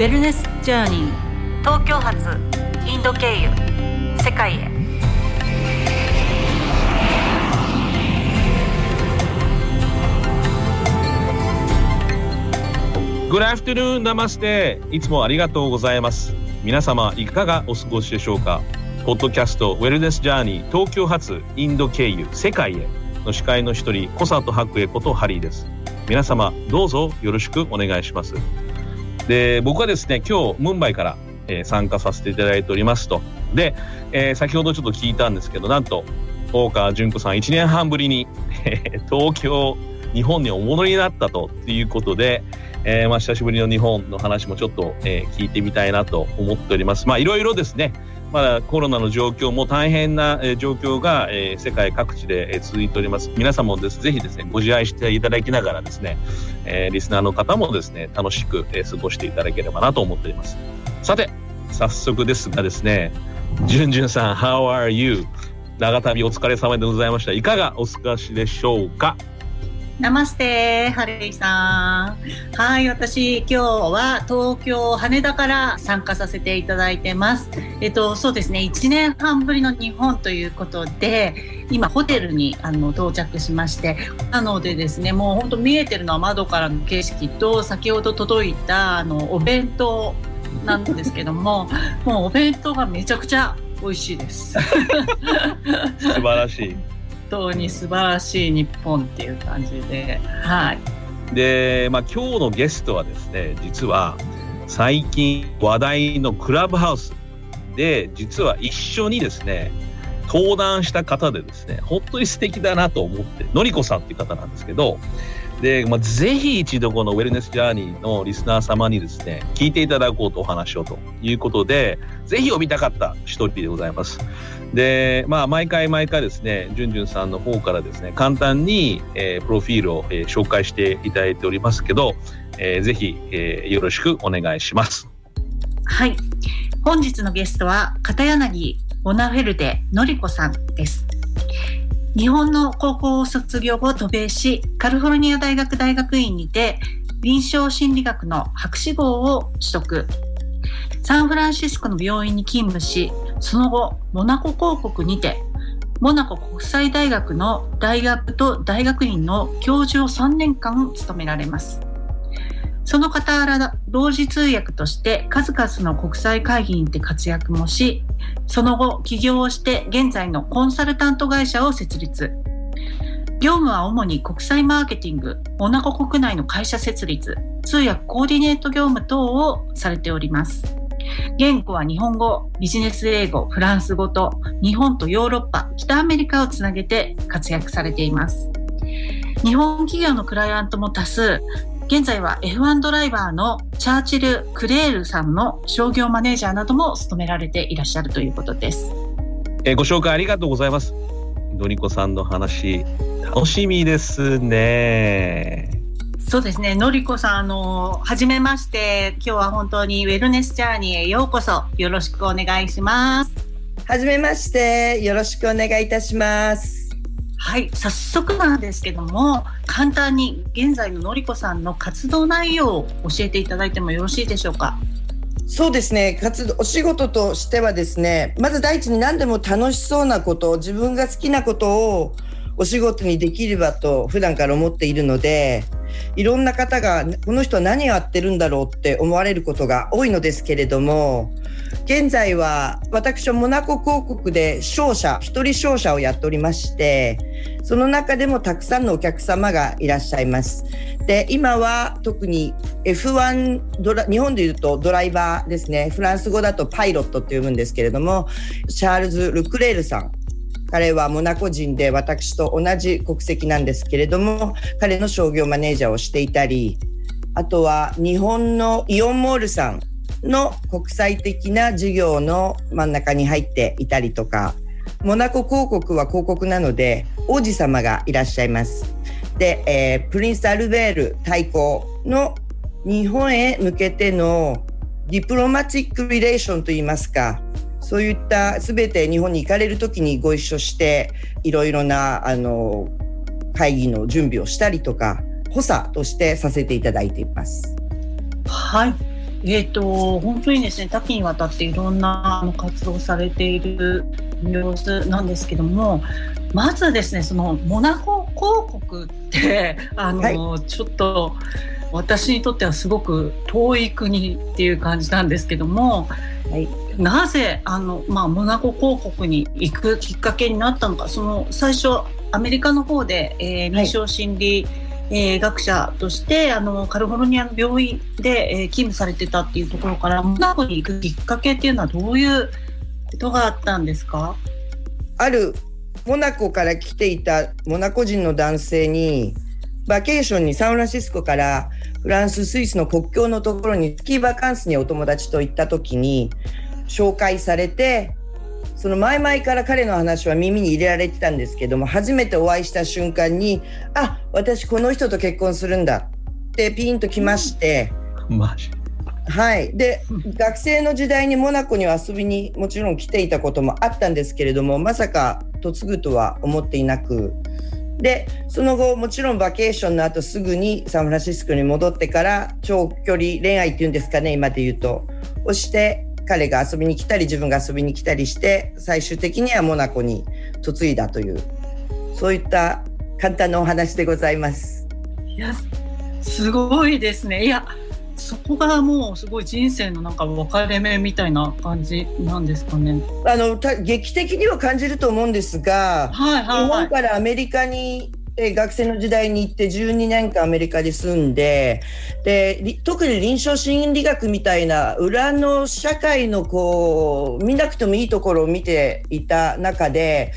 ウェルネスジャーニー東京発インド経由世界へ。グラフトゥヌーンナマステいつもありがとうございます。皆様いかがお過ごしでしょうか？ポッドキャストウェルネスジャーニー東京発インド経由世界へ。の司会の一人小里白恵ことハリーです。皆様どうぞよろしくお願いしますで僕はですね今日ムンバイから、えー、参加させていただいておりますとで、えー、先ほどちょっと聞いたんですけどなんと大川淳子さん1年半ぶりに、え、東京日本にお戻りになったということで、えー、まあ久しぶりの日本の話もちょっと、えー、聞いてみたいなと思っております。まあいろいろですねまだコロナの状況も大変な状況が、世界各地で続いております。皆さんもですぜひですね、ご自愛していただきながらですね、リスナーの方もですね、楽しく、過ごしていただければなと思っております。さて、早速ですがですね、じゅんじゅんさん、How are you? 長旅お疲れ様でございました。いかがお過ごしでしょうか？ナマステハレイさん。はい、私今日は東京羽田から参加させていただいてます。えっと、そうですね、1年半ぶりの日本ということで、今ホテルにあの到着しまして、なのでですね、もう本当見えてるのは窓からの景色と、先ほど届いたあのお弁当なんですけども、もうお弁当がめちゃくちゃ美味しいです。素晴らしい。当に素晴らしい日本っていう感じで、はい。で、まあ今日のゲストはですね、実は最近話題のクラブハウスで、実は一緒にですね、登壇した方でですね、本当に素敵だなと思って、のりこさんっていう方なんですけど、で、まあ、ぜひ一度このウェルネスジャーニーのリスナー様にですね、聞いていただこうとお話をということで、ぜひ読みたかった一人でございます。で、まあ、毎回毎回ですね、じゅんじゅんさんの方からですね、簡単に、えー、プロフィールを、えー、紹介していただいておりますけど、えー、ぜひ、えー、よろしくお願いします。はい。本日のゲストは、片柳ボナフェルデのりこさんです。日本の高校を卒業後渡米し、カリフォルニア大学大学院にて臨床心理学の博士号を取得。サンフランシスコの病院に勤務し、その後、モナコ広告にて、モナコ国際大学の大学と大学院の教授を3年間務められます。その傍ら同時通訳として数々の国際会議にて活躍もし、その後起業をして現在のコンサルタント会社を設立。業務は主に国際マーケティング、モナコ国内の会社設立、通訳コーディネート業務等をされております。言語は日本語、ビジネス英語、フランス語と日本とヨーロッパ、北アメリカをつなげて活躍されています。日本企業のクライアントも多数、現在は F1 ドライバーのチャーチル・クレールさんの商業マネージャーなども務められていらっしゃるということです。えー、ご紹介ありがとうございます。ドニコさんの話、楽しみですね。そうですね、のりこさん、あの、はじめまして、今日は本当にウェルネスジャーニーへようこそ、よろしくお願いします。はじめまして、よろしくお願いいたします。はい、早速なんですけども、簡単に現在ののりこさんの活動内容を教えていただいてもよろしいでしょうか？そうですね活動お仕事としてはですねまず第一に何でも楽しそうなこと自分が好きなことをお仕事にできればと普段から思っているのでいろんな方がこの人は何やってるんだろうって思われることが多いのですけれども現在は私はモナコ広告で商社、一人商社をやっておりまして、その中でもたくさんのお客様がいらっしゃいます。で、今は特に F1 ドラ、日本で言うとドライバーですね。フランス語だとパイロットって呼ぶんですけれども、チャールズ・ルクレールさん。彼はモナコ人で私と同じ国籍なんですけれども、彼の商業マネージャーをしていたり、あとは日本のイオンモールさんの国際的な事業の真ん中に入っていたりとか、モナコ広告は広告なので、王子様がいらっしゃいます。で、えー、プリンス・アルベール大公の日本へ向けてのディプロマティック・リレーションといいますか、そういった全て日本に行かれる時にご一緒して、いろいろなあの会議の準備をしたりとか、補佐としてさせていただいています。はい。えーと、本当にですね多岐にわたっていろんな活動されている様子なんですけどもまずですねそのモナコ広告ってあの、はい、ちょっと私にとってはすごく遠い国っていう感じなんですけども、はい、なぜあの、まあ、モナコ広告に行くきっかけになったのか。その最初アメリカの方で、えー、臨床心理、はいえー、学者としてあのカリフォルニアの病院で、えー、勤務されてたっていうところからモナコに行くきっかけっていうのはどういうことがあったんですか？あるモナコから来ていたモナコ人の男性にバケーションにサンフランシスコからフランススイスの国境のところにスキーバカンスにお友達と行った時に紹介されてその前々から彼の話は耳に入れられてたんですけども初めてお会いした瞬間にあ私この人と結婚するんだってピンときまして。マジ。はい、で学生の時代にモナコに遊びにもちろん来ていたこともあったんですけれどもまさか嫁ぐとは思っていなく。でその後もちろんバケーションの後すぐにサンフランシスコに戻ってから長距離恋愛っていうんですかね今で言うと。をして彼が遊びに来たり自分が遊びに来たりして最終的にはモナコに嫁いだというそういった簡単なお話でございます。いやすごいですねいやそこがもうすごい人生のなんか分かれ目みたいな感じなんですかね。あの劇的には感じると思うんですが、はいはいはい、日本からアメリカにで学生の時代に行って12年間アメリカで住んでで特に臨床心理学みたいな裏の社会のこう見なくてもいいところを見ていた中で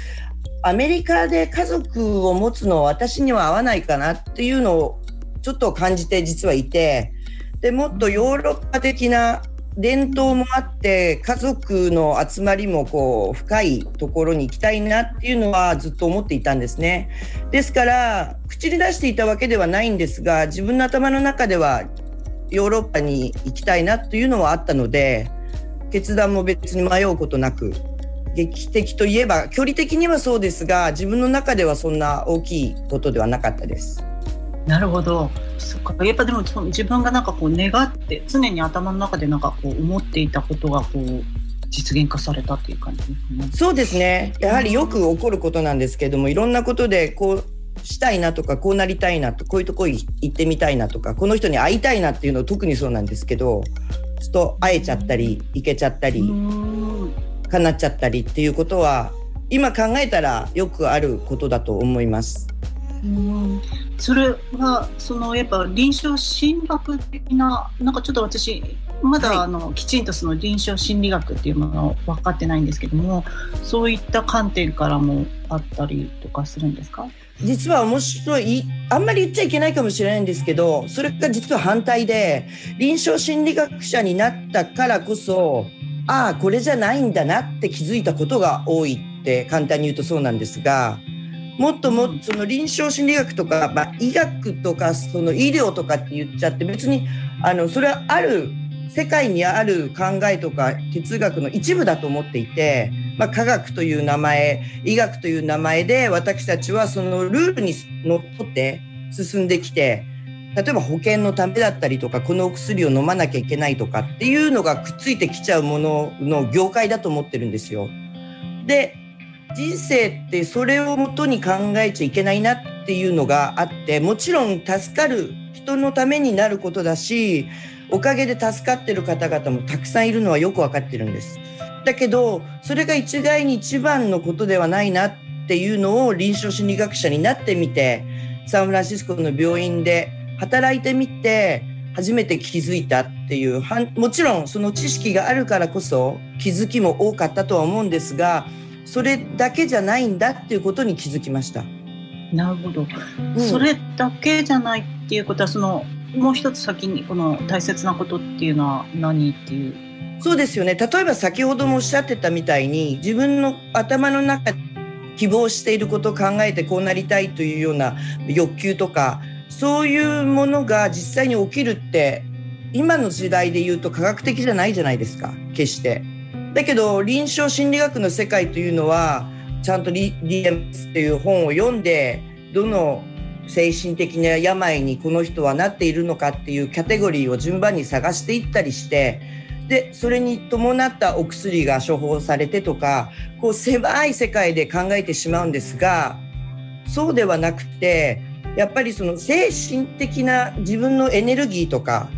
アメリカで家族を持つのは私には合わないかなっていうのをちょっと感じて実はいてでもっとヨーロッパ的な伝統もあって家族の集まりもこう深いところに行きたいなっていうのはずっと思っていたんですねですから口に出していたわけではないんですが自分の頭の中ではヨーロッパに行きたいなというのはあったので決断も別に迷うことなく劇的といえば距離的にはそうですが自分の中ではそんな大きいことではなかったです。なるほど。そっか。やっぱでも自分がなんかこう願って常に頭の中でなんかこう思っていたことがこう実現化されたっていう感じですね。そうですね。やはりよく起こることなんですけども、いろんなことでこうしたいなとかこうなりたいなとこういうとこ行ってみたいなとかこの人に会いたいなっていうのは特にそうなんですけどちょっと会えちゃったり行けちゃったり叶っちゃったりっていうことは今考えたらよくあることだと思います。うん。それはそのやっぱ臨床心理学的ななんかちょっと私まだあの、はい、きちんとその臨床心理学っていうものを分かってないんですけどもそういった観点からもあったりとかするんですか？実は面白いあんまり言っちゃいけないかもしれないんですけどそれが実は反対で臨床心理学者になったからこそああこれじゃないんだなって気づいたことが多いって簡単に言うとそうなんですがもっともっとその臨床心理学とか、まあ、医学とかその医療とかって言っちゃって別にあのそれはある世界にある考えとか哲学の一部だと思っていて、まあ、科学という名前医学という名前で私たちはそのルールにのっとって進んできて例えば保険のためだったりとかこのお薬を飲まなきゃいけないとかっていうのがくっついてきちゃうものの業界だと思ってるんですよ。で人生ってそれをもとに考えちゃいけないなっていうのがあってもちろん助かる人のためになることだしおかげで助かってる方々もたくさんいるのはよく分かってるんです。だけどそれが一概に一番のことではないなっていうのを臨床心理学者になってみてサンフランシスコの病院で働いてみて初めて気づいたっていうもちろんその知識があるからこそ気づきも多かったとは思うんですがそれだけじゃないんだっていうことに気づきました。なるほど、うん、それだけじゃないっていうことはそのもう一つ先にこの大切なことっていうのは何っていう？そうですよね。例えば先ほどもおっしゃってたみたいに自分の頭の中希望していることを考えてこうなりたいというような欲求とかそういうものが実際に起きるって今の時代で言うと科学的じゃないじゃないですか。決して。だけど臨床心理学の世界というのはちゃんとリ「リエムス」っていう本を読んでどの精神的な病にこの人はなっているのかっていうキャテゴリーを順番に探していったりしてでそれに伴ったお薬が処方されてとかこう狭い世界で考えてしまうんですがそうではなくてやっぱりその精神的な自分のエネルギーとか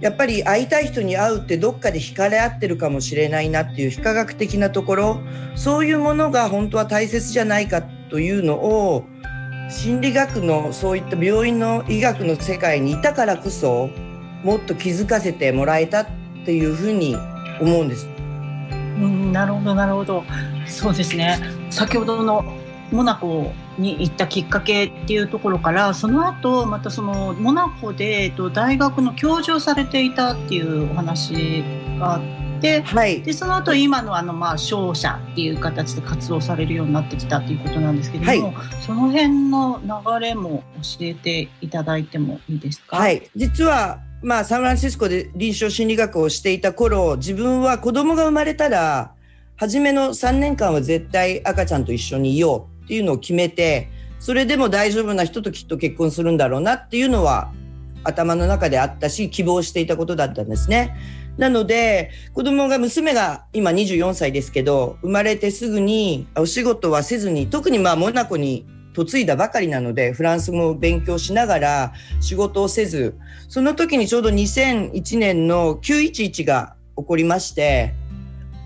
やっぱり会いたい人に会うってどっかで惹かれ合ってるかもしれないなっていう非科学的なところそういうものが本当は大切じゃないかというのを心理学のそういった病院の医学の世界にいたからこそもっと気づかせてもらえたっていうふうに思うんです。うん、なるほどなるほどそうですね先ほどのモナコに行ったきっかけっていうところからその後またそのモナコで、えっと、大学の教授をされていたっていうお話があって、はい、でその後今のあのまあ商社っていう形で活動されるようになってきたっていうことなんですけれども、はい、その辺の流れも教えていただいてもいいですか？はい、実はまあ、サンフランシスコで臨床心理学をしていた頃自分は子供が生まれたら初めの3年間は絶対赤ちゃんと一緒にいようっていうのを決めてそれでも大丈夫な人ときっと結婚するんだろうなっていうのは頭の中であったし希望していたことだったんですね。なので子供が娘が今24歳ですけど生まれてすぐにお仕事はせずに特にまあモナコに嫁いだばかりなのでフランス語を勉強しながら仕事をせずその時にちょうど2001年の911が起こりまして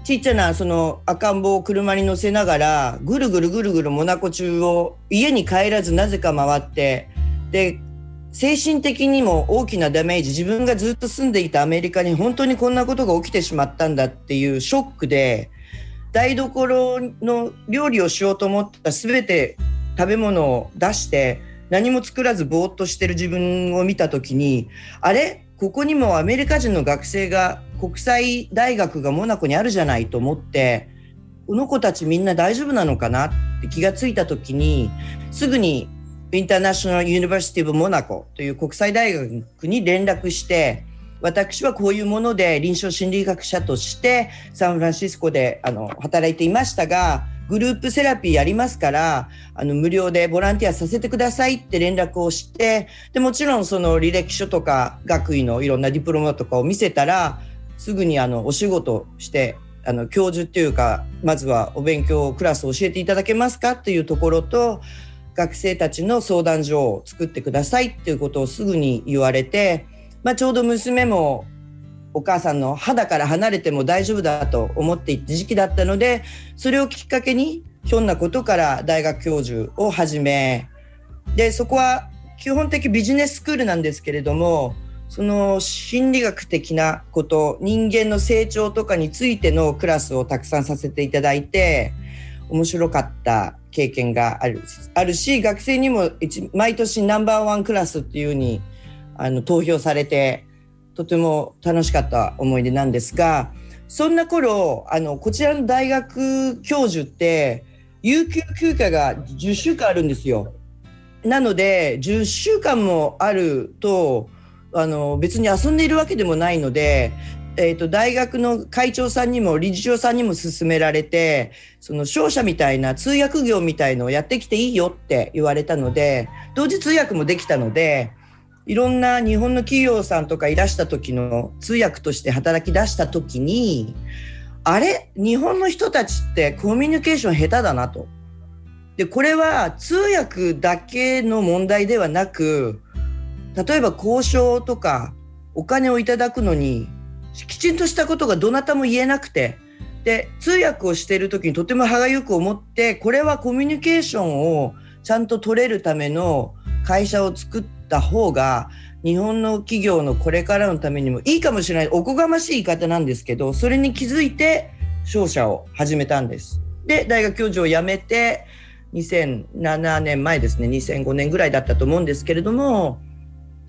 ちっちゃなその赤ん坊を車に乗せながらぐるぐるぐるぐるモナコ中を家に帰らずなぜか回ってで精神的にも大きなダメージ自分がずっと住んでいたアメリカに本当にこんなことが起きてしまったんだっていうショックで台所の料理をしようと思った全て食べ物を出して何も作らずぼーっとしてる自分を見た時にあれ？ここにもアメリカ人の学生が国際大学がモナコにあるじゃないと思ってこの子たちみんな大丈夫なのかなって気がついた時にすぐに International University of Monaco という国際大学に連絡して私はこういうもので臨床心理学者としてサンフランシスコであの働いていましたがグループセラピーやりますからあの無料でボランティアさせてくださいって連絡をしてでもちろんその履歴書とか学位のいろんなディプロマとかを見せたらすぐにあのお仕事してあの教授っていうかまずはお勉強クラスを教えていただけますかっていうところと学生たちの相談所を作ってくださいっていうことをすぐに言われて、まあ、ちょうど娘もお母さんの肌から離れても大丈夫だと思っていた時期だったのでそれをきっかけにひょんなことから大学教授を始めでそこは基本的ビジネススクールなんですけれどもその心理学的なこと人間の成長とかについてのクラスをたくさんさせていただいて面白かった経験があるあるし学生にも毎年ナンバーワンクラスっていうふうにあの投票されてとても楽しかった思い出なんですがそんな頃あのこちらの大学教授って有給休暇が10週間あるんですよ。なので10週間もあるとあの別に遊んでいるわけでもないので、えーと、大学の会長さんにも理事長さんにも勧められてその商社みたいな通訳業みたいのをやってきていいよって言われたので同時通訳もできたのでいろんな日本の企業さんとかいらした時の通訳として働き出した時にあれ？日本の人たちってコミュニケーション下手だなと。でこれは通訳だけの問題ではなく例えば交渉とかお金をいただくのにきちんとしたことがどなたも言えなくてで通訳をしている時にとても歯がゆく思ってこれはコミュニケーションをちゃんと取れるための会社を作った方が日本の企業のこれからのためにもいいかもしれないおこがましい言い方なんですけどそれに気づいて商社を始めたんです。で大学教授を辞めて2007年前ですね2005年ぐらいだったと思うんですけれども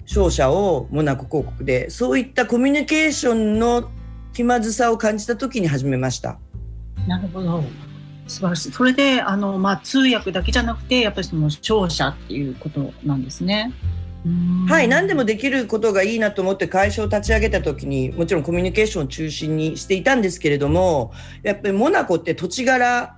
商社をモナコ広告でそういったコミュニケーションの気まずさを感じた時に始めました。なるほど素晴らしいそれであの、まあ、通訳だけじゃなくてやっぱりその商社っていうことなんですね。はい何でもできることがいいなと思って会社を立ち上げた時にもちろんコミュニケーションを中心にしていたんですけれどもやっぱりモナコって土地柄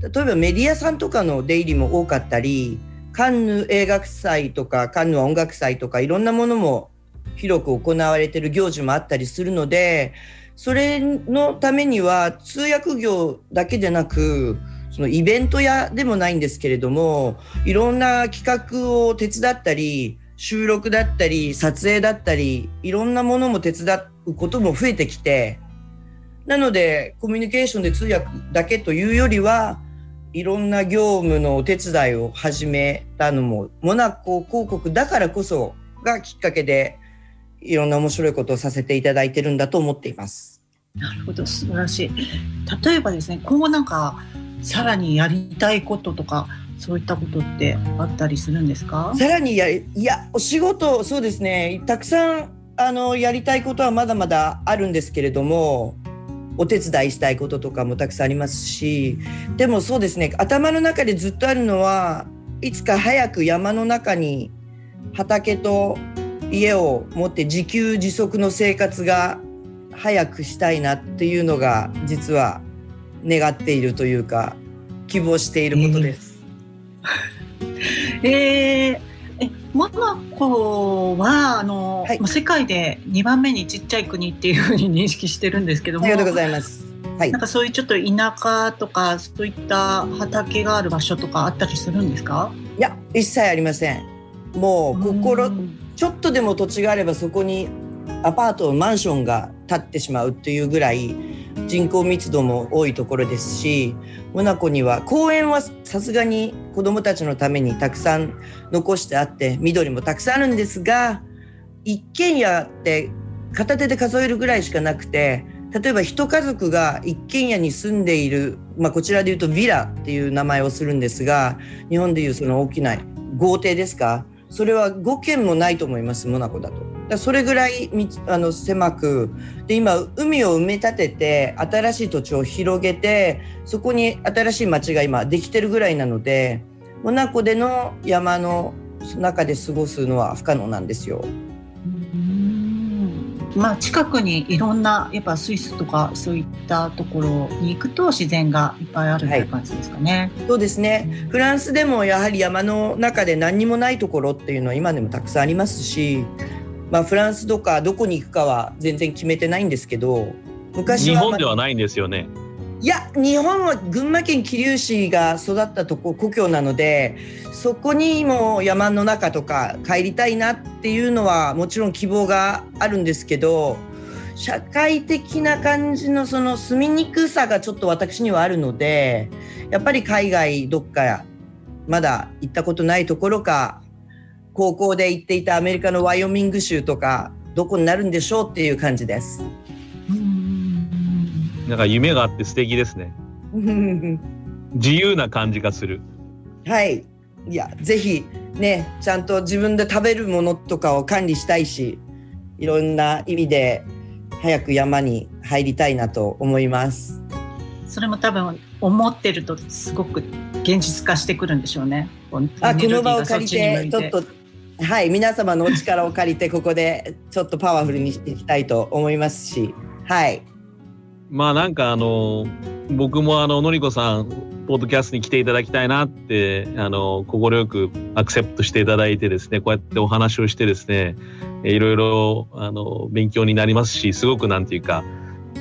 例えばメディアさんとかの出入りも多かったりカンヌ映画祭とかカンヌ音楽祭とかいろんなものも広く行われてる行事もあったりするのでそれのためには通訳業だけでなくそのイベント屋でもないんですけれどもいろんな企画を手伝ったり収録だったり撮影だったりいろんなものも手伝うことも増えてきてなのでコミュニケーションで通訳だけというよりはいろんな業務のお手伝いを始めたのもモナコ広告だからこそがきっかけでいろんな面白いことをさせていただいてるんだと思っています。なるほど素晴らしい。例えばですね今後なんかさらにやりたいこととかそういったことってあったりするんですか？さらにやいやお仕事そうですねたくさんあのやりたいことはまだまだあるんですけれどもお手伝いしたいこととかもたくさんありますしでもそうですね頭の中でずっとあるのはいつか早く山の中に畑と家を持って自給自足の生活が早くしたいなっていうのが実は願っているというか希望していることです。えー、ええモナコはあの、はい、世界で2番目にちっちゃい国っていうふうに認識してるんですけども。ありがとうございます。はい、なんかそういうちょっと田舎とかそういった畑がある場所とかあったりするんですか？いや一切ありません。もう心ちょっとでも土地があればそこにアパートマンションが建ってしまうっていうぐらい人口密度も多いところですしモナコには公園はさすがに子どもたちのためにたくさん残してあって緑もたくさんあるんですが一軒家って片手で数えるぐらいしかなくて例えば一家族が一軒家に住んでいる、まあ、こちらでいうとヴィラっていう名前をするんですが日本でいうその大きな豪邸ですか？それは5軒もないと思いますモナコだと。だそれぐらいあの狭くで今海を埋め立てて新しい土地を広げてそこに新しい町が今できてるぐらいなのでモナコでの山の中で過ごすのは不可能なんですよ。まあ、近くにいろんなやっぱスイスとかそういったところに行くと自然がいっぱいあるという感じですかね、はい、そうですね。フランスでもやはり山の中で何にもないところっていうのは今でもたくさんありますし、まあ、フランスとかどこに行くかは全然決めてないんですけど昔は、日本ではないんですよね。いや日本は群馬県桐生市が育ったとこ故郷なのでそこにも山の中とか帰りたいなっていうのはもちろん希望があるんですけど社会的な感じのその住みにくさがちょっと私にはあるのでやっぱり海外どっかまだ行ったことないところか高校で行っていたアメリカのワイオミング州とかどこになるんでしょうっていう感じです。なんか夢があって素敵ですね。自由な感じがする。はい。いや、ぜひね、ちゃんと自分で食べるものとかを管理したいし、いろんな意味で早く山に入りたいなと思います。それも多分思ってるとすごく現実化してくるんでしょうね。あ、この場を借りてちょっとはい皆様のお力を借りてここでちょっとパワフルにしていきたいと思いますし、はい。まあなんかあの僕もあののりこさんポッドキャストに来ていただきたいなってあの快くアクセプトしていただいてですねこうやってお話をしてですねいろいろあの勉強になりますしすごくなんていうか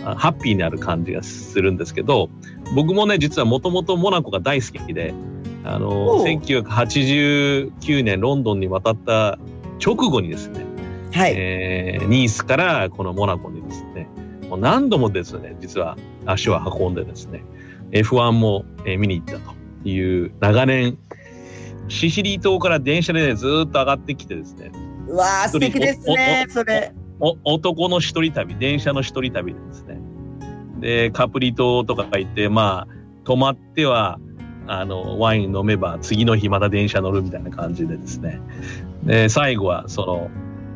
ハッピーになる感じがするんですけど僕もね実はもともとモナコが大好きであの1989年ロンドンに渡った直後にですね、はいえー、ニースからこのモナコにですねもう何度もですね、実は足を運んでですね、F1 も見に行ったという長年、シシリ島から電車で、ね、ずっと上がってきてですね。うわあ、素敵ですね、それ。男の一人旅、電車の一人旅でですね。で、カプリ島とか行って、まあ、泊まっては、あの、ワイン飲めば、次の日また電車乗るみたいな感じでですね。で、最後は、その、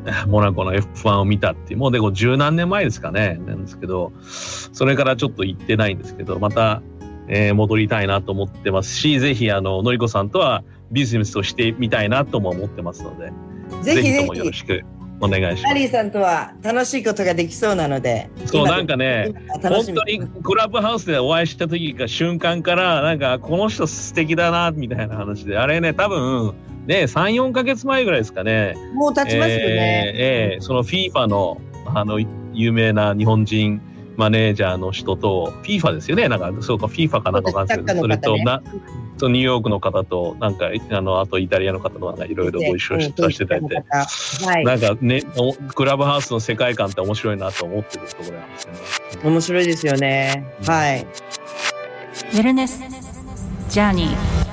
モナコの F1 を見たっていう、もうでも十何年前ですかね、なんですけど、それからちょっと行ってないんですけど、また、えー、戻りたいなと思ってますし、ぜひ、あの、のりこさんとはビジネスをしてみたいなとも思ってますので、ぜひともよろしくお願いします。ハリーさんとは楽しいことができそうなので。そう今なんかね、本当にクラブハウスでお会いした時か瞬間からなんかこの人素敵だなみたいな話であれね多分ね34か月前ぐらいですかねもう経ちますよね。えーえーその FIFA のあの有名な日本人マネージャーの人と FIFA ですよねなんかそうか FIFA かなんかわかんないですけどそれとなそうニューヨークの方となんかあのあとイタリアの方となんかいろいろご一緒しさせていただいて。はい。なんかね、おクラブハウスの世界観って面白いなと思ってるところなんですよね。面白いですよね。はい。ウェルネスジャーニー